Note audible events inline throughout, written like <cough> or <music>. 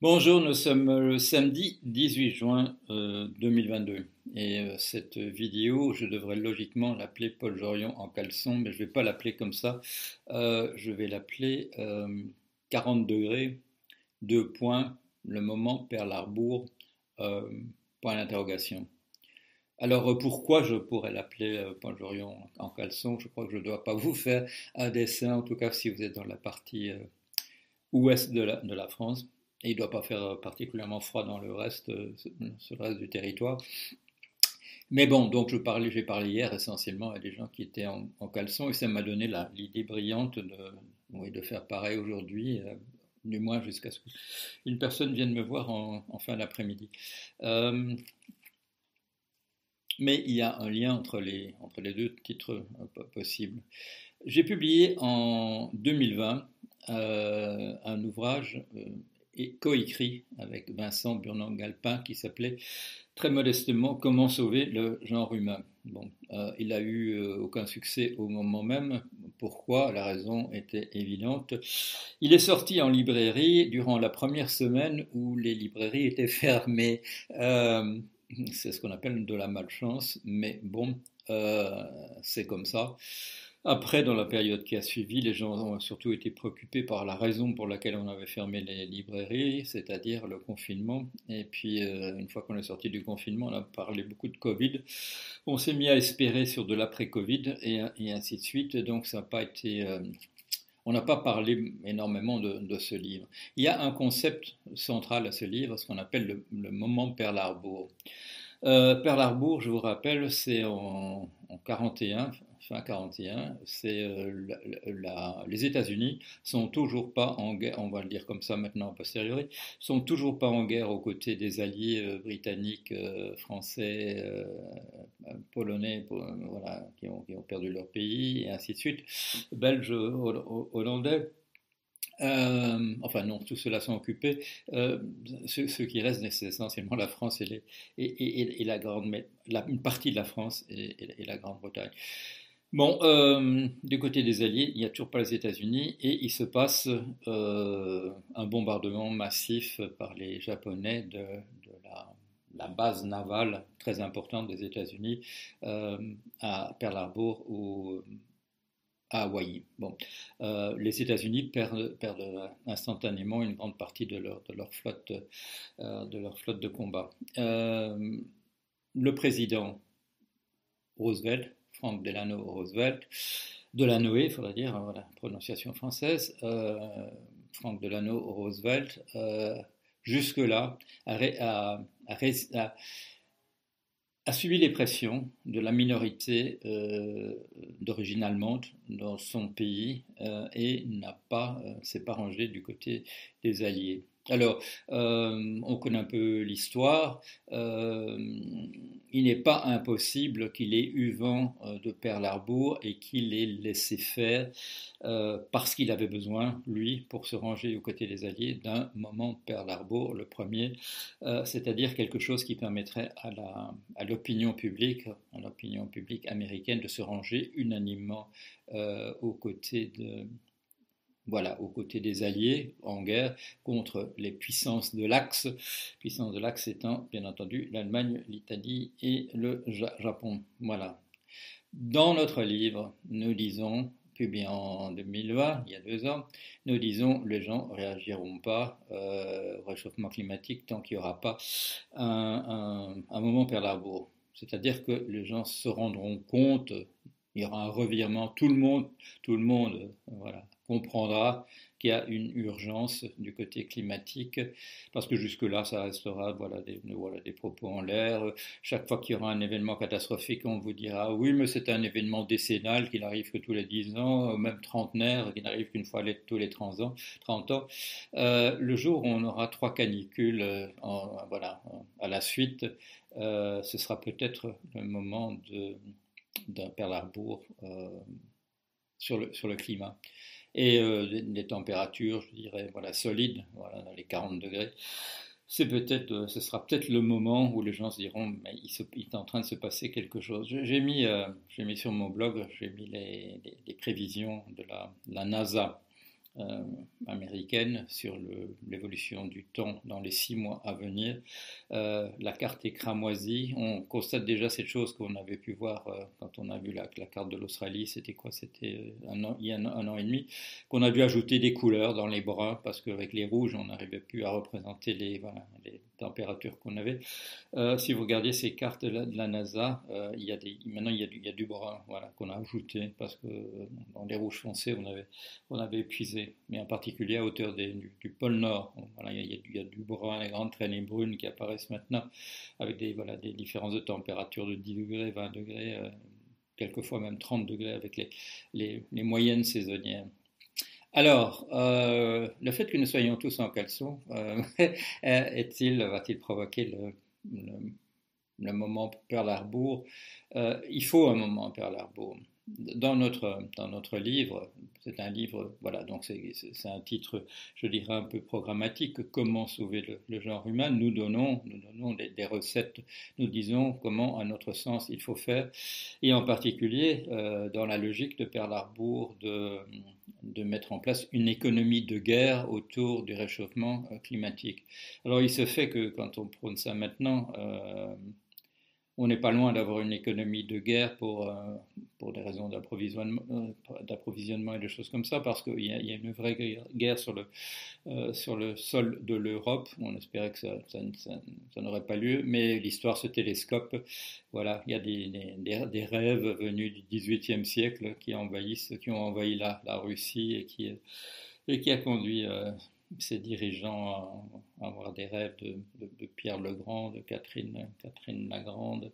Bonjour, nous sommes le samedi 18 juin 2022 et euh, cette vidéo, je devrais logiquement l'appeler Paul Jorion en caleçon, mais je ne vais pas l'appeler comme ça, euh, je vais l'appeler 40 degrés, deux points, le moment Perle Arbour, point d'interrogation. Alors pourquoi je pourrais l'appeler Paul Jorion en caleçon? Je crois que je ne dois pas vous faire un dessin, en tout cas si vous êtes dans la partie ouest de la France et il ne doit pas faire particulièrement froid dans le reste, euh, sur le reste du territoire. Mais bon, donc je parlais, j'ai parlé hier essentiellement à des gens qui étaient en, caleçon et ça m'a donné l'idée brillante de, faire pareil aujourd'hui, euh, du moins jusqu'à ce qu'une personne vienne me voir en, fin d'après-midi. Euh, mais il y a un lien entre les, entre les deux titres possibles. J'ai publié en 2020 un ouvrage et coécrit avec Vincent Burnand-Galpin qui s'appelait très modestement Comment sauver le genre humain. Bon, euh, il n'a eu euh, aucun succès au moment même. Pourquoi? La raison était évidente. Il est sorti en librairie durant la première semaine où les librairies étaient fermées. Euh, c'est ce qu'on appelle de la malchance, mais bon, c'est comme ça. Après, dans la période qui a suivi, les gens ont surtout été préoccupés par la raison pour laquelle on avait fermé les librairies, c'est-à-dire le confinement. Et puis, euh, une fois qu'on est sorti du confinement, on a parlé beaucoup de Covid. On s'est mis à espérer sur de l'après-Covid et, ainsi de suite. Donc, ça n'a pas été. Euh, on n'a pas parlé énormément de, ce livre. Il y a un concept central à ce livre, ce qu'on appelle le, moment Perle Arbour. Euh, Arbour, je vous rappelle, c'est en, en 41, fin 41, c'est euh, les États-Unis sont toujours pas en guerre, on va le dire comme ça maintenant a posteriori, sont toujours pas en guerre aux côtés des alliés euh, britanniques, euh, français, polonais, voilà, qui ont, perdu leur pays et ainsi de suite, belges, hollandais. enfin non, tous ceux-là sont occupés. Ce, qui reste, c'est essentiellement la France et, la grande, une partie de la France et, la Grande-Bretagne. Bon, euh, du côté des Alliés, il n'y a toujours pas les États-Unis et il se passe euh, un bombardement massif par les Japonais de, la, base navale très importante des États-Unis euh, à Pearl Harbor ou à Hawaï. Bon, les États-Unis perdent, instantanément une grande partie de leur flotte de combat. le président Roosevelt Frank Delano Roosevelt, Delanoé, il faudrait dire, voilà, prononciation française, euh, Frank Delano Roosevelt, euh, jusque-là, a, subi les pressions de la minorité euh, d'origine allemande dans son pays et n'a pas, s'est pas rangé du côté des Alliés. Alors, euh, on connaît un peu l'histoire. Euh, il n'est pas impossible qu'il ait eu vent euh, de Pearl Harbor et qu'il ait laissé faire parce qu'il avait besoin, lui, pour se ranger aux côtés des Alliés, d'un moment Pearl Harbor, le premier, c'est-à-dire quelque chose qui permettrait à l'opinion publique, à l'opinion publique américaine, de se ranger unanimement aux côtés de voilà, aux côtés des Alliés en guerre contre les puissances de l'Axe, puissances de l'Axe étant bien entendu l'Allemagne, l'Italie et le Japon. Voilà. Dans notre livre, nous disons, publié en 2020, il y a deux ans, nous disons les gens réagiront pas euh, au réchauffement climatique tant qu'il n'y aura pas un, moment Harbor. C'est-à-dire que les gens se rendront compte, il y aura un revirement, tout le monde, tout le monde, voilà, comprendra qu'il y a une urgence du côté climatique, parce que jusque-là, ça restera voilà, des, voilà, des propos en l'air. Chaque fois qu'il y aura un événement catastrophique, on vous dira oui, mais c'est un événement décennal qui n'arrive que tous les 10 ans, même trentenaire, qui n'arrive qu'une fois tous les 30 ans. 30 ans. Euh, le jour où on aura trois canicules euh, voilà, à la suite, euh, ce sera peut-être le moment d'un Pearl Harbor sur, le, sur le climat et euh, des, températures, je dirais, voilà, solides, voilà, dans les 40 degrés. C'est peut-être, euh, ce sera peut-être le moment où les gens se diront, mais il, est en train de se passer quelque chose. J'ai mis, euh, j'ai mis sur mon blog, j'ai mis les, prévisions de la NASA euh, américaine sur l'évolution du temps dans les six mois à venir. Euh, la carte est cramoisie. On constate déjà cette chose qu'on avait pu voir euh, quand on a vu la, carte de l'Australie. C'était quoi? C'était il y a un, an et demi qu'on a dû ajouter des couleurs dans les bruns parce qu'avec les rouges, on n'arrivait plus à représenter les, les températures qu'on avait. si vous regardez ces cartes de la, NASA, maintenant il y a du, brun voilà, qu'on a ajouté parce que dans les rouges foncés, on avait, on avait épuisé mais en particulier à hauteur du, pôle Nord. Voilà, il, y a, du brun, les grandes traînées brunes qui apparaissent maintenant, avec des, voilà, des différences de température de 10 degrés, 20 degrés, euh, quelquefois même 30 degrés avec les, les moyennes saisonnières. Alors, euh, le fait que nous soyons tous en caleçon, euh, <laughs> est-il, va-t-il provoquer le, moment Pearl Il faut un moment Pearl dans notre, dans notre livre, c'est un livre, voilà, donc c'est un titre, je dirais, un peu programmatique, Comment sauver le, genre humain. Nous donnons, nous donnons des, recettes, nous disons comment, à notre sens, il faut faire, et en particulier euh, dans la logique de Pearl Harbor de, de mettre en place une économie de guerre autour du réchauffement euh, climatique. Alors il se fait que quand on prône ça maintenant, euh, on n'est pas loin d'avoir une économie de guerre pour, euh, pour des raisons euh, d'approvisionnement et de choses comme ça, parce qu'il y, a une vraie guerre sur le, euh, sur le sol de l'Europe. On espérait que ça, n'aurait pas lieu, mais l'histoire se télescope. Voilà, il y a des, rêves venus du XVIIIe siècle qui envahissent, qui ont envahi la, la Russie et qui, et qui a conduit ces dirigeants à, avoir des rêves de, Pierre le Grand, de Catherine, Catherine la Grande,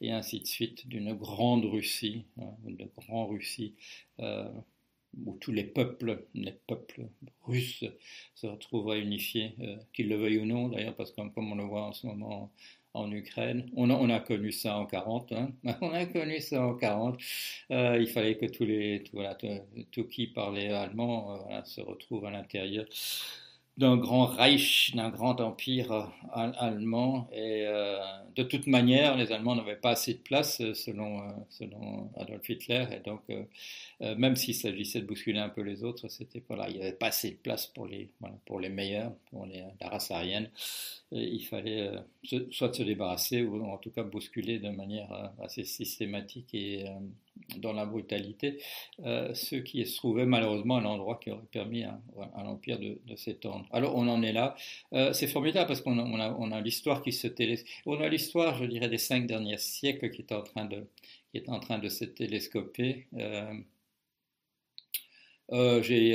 et ainsi de suite, d'une grande Russie, hein, de grande Russie, euh, où tous les peuples, les peuples russes se retrouveraient unifiés, euh, qu'ils le veuillent ou non d'ailleurs, parce que comme on le voit en ce moment en Ukraine. On a, on a, connu ça en 40. Hein. <laughs> On a connu ça en 40. Euh, il fallait que tous les, tout, voilà, tout, qui parlait allemand euh, se retrouvent à l'intérieur d'un grand Reich, d'un grand empire euh, allemand. Et euh, de toute manière, les Allemands n'avaient pas assez de place euh, selon, selon Adolf Hitler. Et donc, même s'il s'agissait de bousculer un peu les autres, c'était voilà, il n'y avait pas assez de place pour les, voilà, pour les meilleurs, pour la race aryenne. Il fallait soit de se débarrasser ou en tout cas bousculer de manière assez systématique et dans la brutalité, euh, ce qui se trouvait malheureusement à l'endroit qui aurait permis à, l'Empire de, s'étendre. Alors on en est là. Euh, c'est formidable parce qu'on a, l'histoire qui se télescope. On a l'histoire, je dirais, des cinq derniers siècles qui est en train de, qui est en train de se télescoper. Euh, j'ai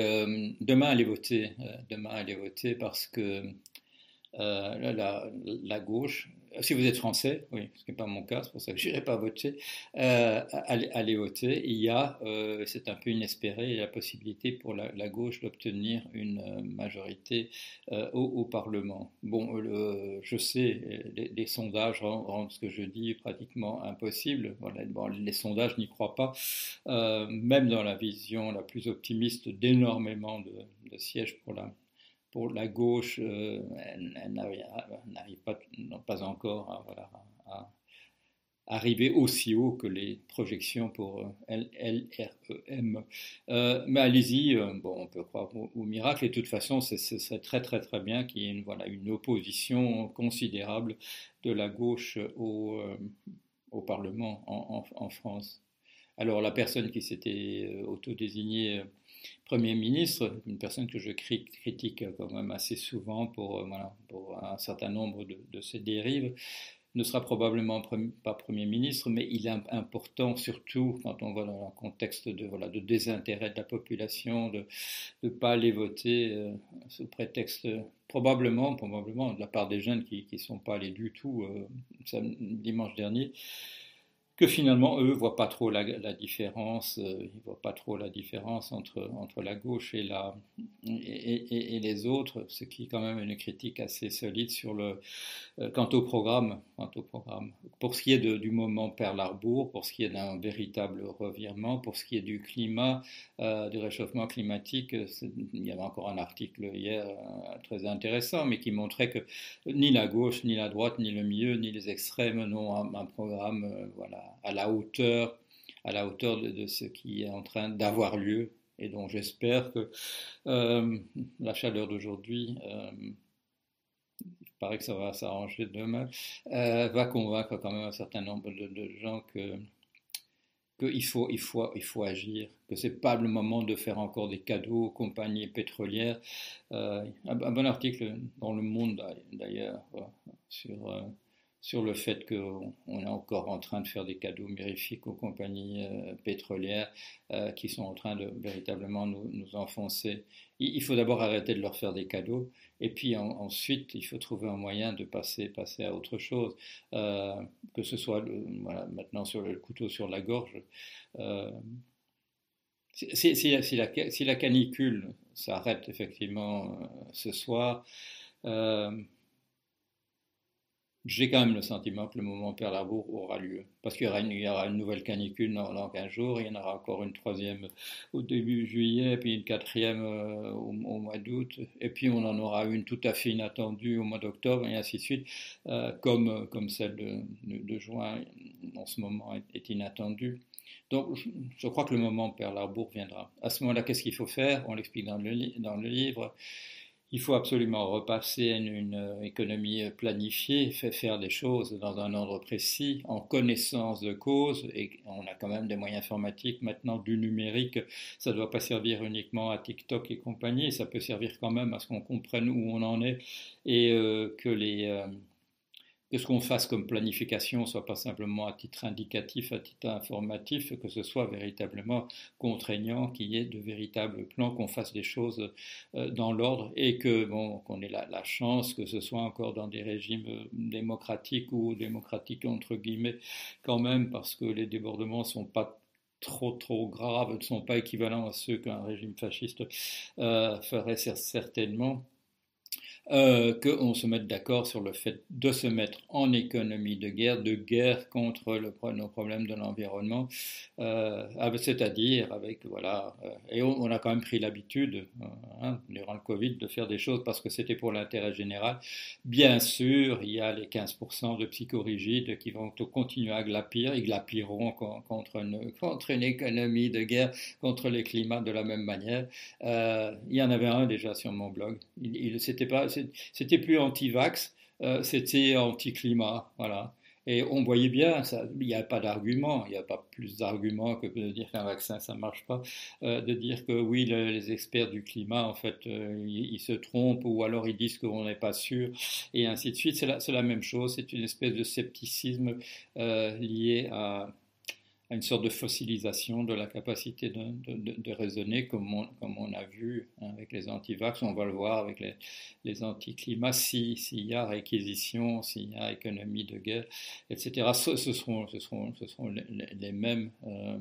demain aller voter, demain aller voter parce que la, gauche euh, si vous êtes français, oui, ce n'est pas mon cas, c'est pour ça que je n'irai pas voter, euh, allez, voter. Il y a, euh, c'est un peu inespéré, la possibilité pour la, gauche d'obtenir une euh, majorité au, Parlement. Bon, je sais, les, sondages rendent, ce que je dis pratiquement impossible. bon, les sondages n'y croient pas. même dans la vision la plus optimiste d'énormément de sièges pour la pour la gauche, euh, elle, n'arrive pas, encore à, arriver aussi haut que les projections pour euh, LREM. Euh, mais allez-y, bon, on peut croire au, miracle, et de toute façon, c'est très très très bien qu'il y ait une, opposition considérable de la gauche au, Parlement en, en, en, France. Alors la personne qui s'était autodésignée Premier ministre, une personne que je critique quand même assez souvent pour, euh, un certain nombre de, ses dérives, ne sera probablement pas Premier ministre, mais il est important, surtout quand on voit dans un contexte de désintérêt de la population, de ne pas aller voter euh, sous prétexte, probablement, probablement de la part des jeunes qui ne sont pas allés du tout euh, dimanche dernier, que finalement, eux, voient pas trop la, différence, euh, ils voient pas trop la différence entre, entre la gauche et, la, et, les autres, ce qui est quand même une critique assez solide sur le, euh, quant au programme. Quant au programme. Pour ce qui est de, du moment Pearl Harbor, pour ce qui est d'un véritable revirement, pour ce qui est du climat, euh, du réchauffement climatique, il y avait encore un article hier très intéressant, mais qui montrait que ni la gauche, ni la droite, ni le milieu, ni les extrêmes n'ont un, un, programme voilà, à la hauteur, à la hauteur de, ce qui est en train d'avoir lieu et dont j'espère que la chaleur d'aujourd'hui il paraît que ça va s'arranger demain, va convaincre quand même un certain nombre de gens que qu'il faut, il faut, il faut agir, que ce n'est pas le moment de faire encore des cadeaux aux compagnies pétrolières. Euh, un, bon article dans Le Monde, d'ailleurs, euh, sur, euh, sur le fait qu'on est encore en train de faire des cadeaux mirifiques aux compagnies pétrolières qui sont en train de véritablement nous, nous enfoncer. Il, faut d'abord arrêter de leur faire des cadeaux et puis ensuite, il faut trouver un moyen de passer, passer à autre chose, euh, que ce soit voilà, maintenant sur le couteau sur la gorge. Euh, si, la, si, la, canicule s'arrête effectivement euh, ce soir, j'ai quand même le sentiment que le moment Harbour aura lieu. Parce qu'il y aura, une, nouvelle canicule dans, 15 jours, il y en aura encore une troisième au début juillet, puis une quatrième euh, au, mois d'août, et puis on en aura une tout à fait inattendue au mois d'octobre, et ainsi de suite, euh, comme, comme celle de, juin en ce moment est, inattendue. Donc je, crois que le moment Harbour viendra. À ce moment-là, qu'est-ce qu'il faut faire? On l'explique dans le, dans le livre il faut absolument repasser à une, euh, économie euh, planifiée, faire des choses dans un ordre précis, en connaissance de cause, et on a quand même des moyens informatiques maintenant du numérique, ça ne doit pas servir uniquement à TikTok et compagnie, ça peut servir quand même à ce qu'on comprenne où on en est et euh, que les que ce qu'on fasse comme planification soit pas simplement à titre indicatif, à titre informatif, que ce soit véritablement contraignant, qu'il y ait de véritables plans, qu'on fasse des choses euh, dans l'ordre et que bon, qu'on ait la, chance que ce soit encore dans des régimes euh, démocratiques ou démocratiques entre guillemets quand même, parce que les débordements sont pas trop trop graves, ne sont pas équivalents à ceux qu'un régime fasciste euh, ferait certainement euh, qu'on se mette d'accord sur le fait de se mettre en économie de guerre, de guerre contre nos problèmes de l'environnement, euh, c'est-à-dire avec, voilà, euh, et on, a quand même pris l'habitude, euh, hein, durant le Covid, de faire des choses parce que c'était pour l'intérêt général. Bien sûr, il y a les 15% de psychorigides qui vont continuer à glapir, ils glapiront contre une, contre une économie de guerre, contre les climats de la même manière. il y en avait un déjà sur mon blog, il, il c'était pas c'était plus anti-vax, euh, c'était anti-climat, voilà. Et on voyait bien, il n'y a pas d'argument, il n'y a pas plus d'argument que de dire qu'un vaccin ça ne marche pas, euh, de dire que oui, les experts du climat, en fait, euh, ils, se trompent ou alors ils disent qu'on n'est pas sûr, et ainsi de suite. C'est la, la, même chose, c'est une espèce de scepticisme lié à, à une sorte de fossilisation de la capacité de, raisonner, comme on, a vu avec les antivax, on va le voir avec les, les anticlimats, s'il y a réquisition, s'il y a économie de guerre, etc. Ce, ce seront, les, mêmes. Euh,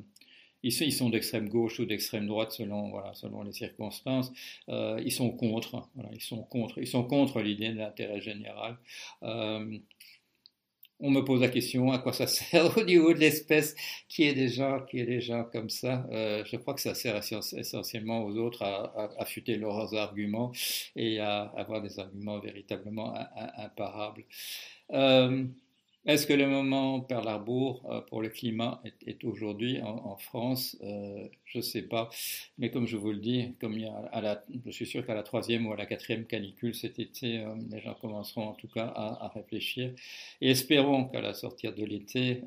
ils sont, d'extrême gauche ou d'extrême droite selon, les circonstances. Euh, ils sont contre, ils sont contre, ils sont contre l'idée de l'intérêt général. Euh, on me pose la question à quoi ça sert <laughs> au niveau de l'espèce qui est déjà qui est déjà comme ça? Euh, je crois que ça sert essentiellement aux autres à, affûter leurs arguments et à avoir des arguments véritablement imparables. Euh, est-ce que le moment Pearl Harbor euh, pour le climat est, aujourd'hui en, France? Euh, Je ne sais pas. Mais comme je vous le dis, comme il y a je suis sûr qu'à la troisième ou à la quatrième canicule cet été, euh, les gens commenceront en tout cas à, réfléchir. Et espérons qu'à la sortie de l'été,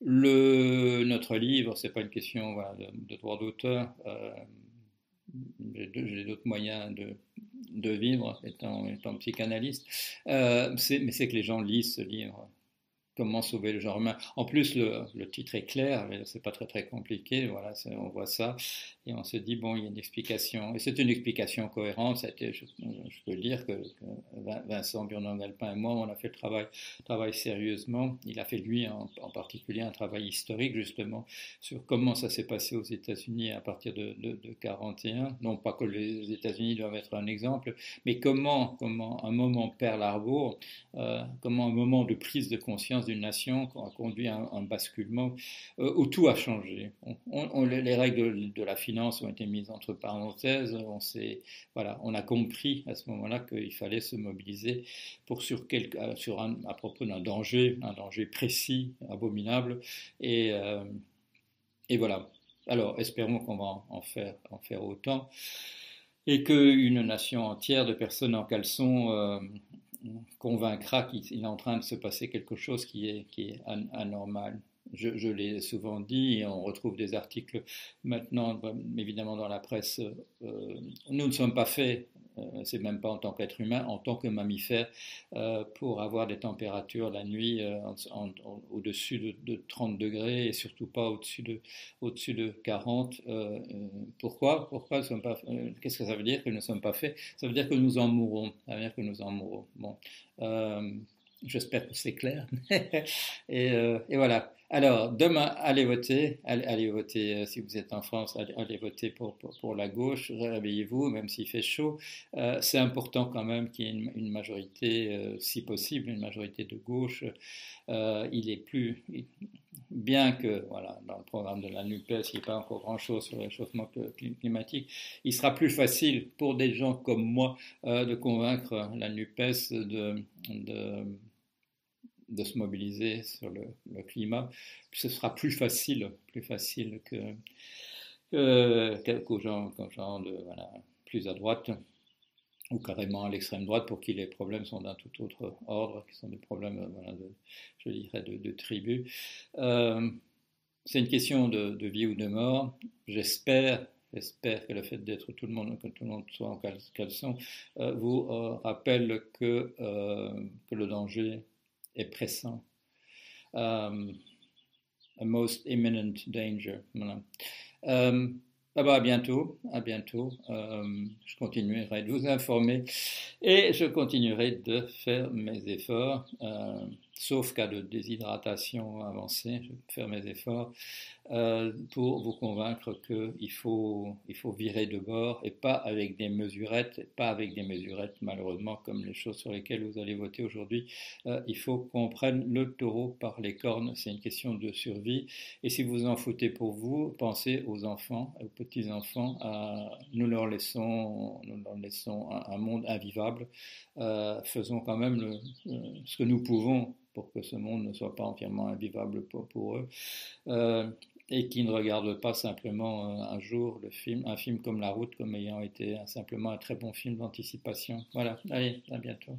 notre livre, ce n'est pas une question de, droit d'auteur, j'ai d'autres moyens de, vivre étant, étant psychanalyste, euh, mais c'est que les gens lisent ce livre. Comment sauver le genre humain En plus, le, titre est clair, c'est pas très très compliqué. Voilà, on voit ça et on se dit, bon, il y a une explication. Et c'est une explication cohérente. Ça je, je, peux dire que, Vincent Burnand-Galpin et moi, on a fait le travail, travail sérieusement. Il a fait, lui, en, particulier, un travail historique, justement, sur comment ça s'est passé aux États-Unis à partir de, de, 41. Non pas que les États-Unis doivent être un exemple, mais comment, comment un moment Pearl Harbor, euh, comment un moment de prise de conscience d'une nation a conduit un, basculement euh, où tout a changé. Les règles de la finance ont été mises entre parenthèses. On, voilà, on a compris à ce moment-là qu'il fallait se mobiliser pour sur, sur un, à propos d'un danger, un danger précis, abominable. Et, euh, voilà. Alors, espérons qu'on va en faire, autant et qu'une nation entière de personnes en caleçon euh, convaincra qu'il est en train de se passer quelque chose qui est, qui est anormal. Je, l'ai souvent dit, on retrouve des articles maintenant, évidemment dans la presse. Euh, nous ne sommes pas faits c'est même pas en tant qu'être humain, en tant que mammifère, euh, pour avoir des températures la nuit euh, au-dessus de, 30 degrés et surtout pas au-dessus de, au de 40. pourquoi Pourquoi pas Qu'est-ce que ça veut dire que nous ne sommes pas faits? Ça veut dire que nous en mourrons. Ça veut dire que nous en mourrons. Bon. J'espère que c'est clair. <laughs> et, et, voilà. Alors, demain, allez voter. Allez, voter, euh, si vous êtes en France, allez, voter pour, pour, la gauche. Réveillez-vous, même s'il fait chaud. Euh, c'est important quand même qu'il y ait une, majorité, euh, si possible, une majorité de gauche. il est plus. Bien que, voilà, dans le programme de la NUPES, il n'y ait pas encore grand-chose sur le réchauffement climatique, il sera plus facile pour des gens comme moi de convaincre la NUPES de de se mobiliser sur le, climat, ce sera plus facile, plus facile que, qu'aux gens, gens de, plus à droite ou carrément à l'extrême droite pour qui les problèmes sont d'un tout autre ordre, qui sont des problèmes, de, je dirais, de, de tribus. Euh, c'est une question de, vie ou de mort. J'espère J'espère que le fait d'être tout le monde, que tout le monde soit en caleçon, euh, vous euh, rappelle que, que le danger est pressant. Um, a most imminent danger. Voilà. Um, à bientôt, à bientôt. Um, je continuerai de vous informer et je continuerai de faire mes efforts, euh, sauf cas de déshydratation avancée, je vais faire mes efforts euh, pour vous convaincre qu'il faut, il faut virer de bord et pas avec des mesurettes, pas avec des mesurettes malheureusement comme les choses sur lesquelles vous allez voter aujourd'hui. Euh, il faut qu'on prenne le taureau par les cornes, c'est une question de survie. Et si vous en foutez pour vous, pensez aux enfants, aux petits-enfants. Euh, nous leur laissons, nous leur laissons un, monde invivable. faisons quand même ce que nous pouvons pour que ce monde ne soit pas entièrement invivable pour, eux et qui ne regarde pas simplement euh, un jour le film, un film comme La Route comme ayant été simplement un très bon film d'anticipation. Voilà, allez, à bientôt.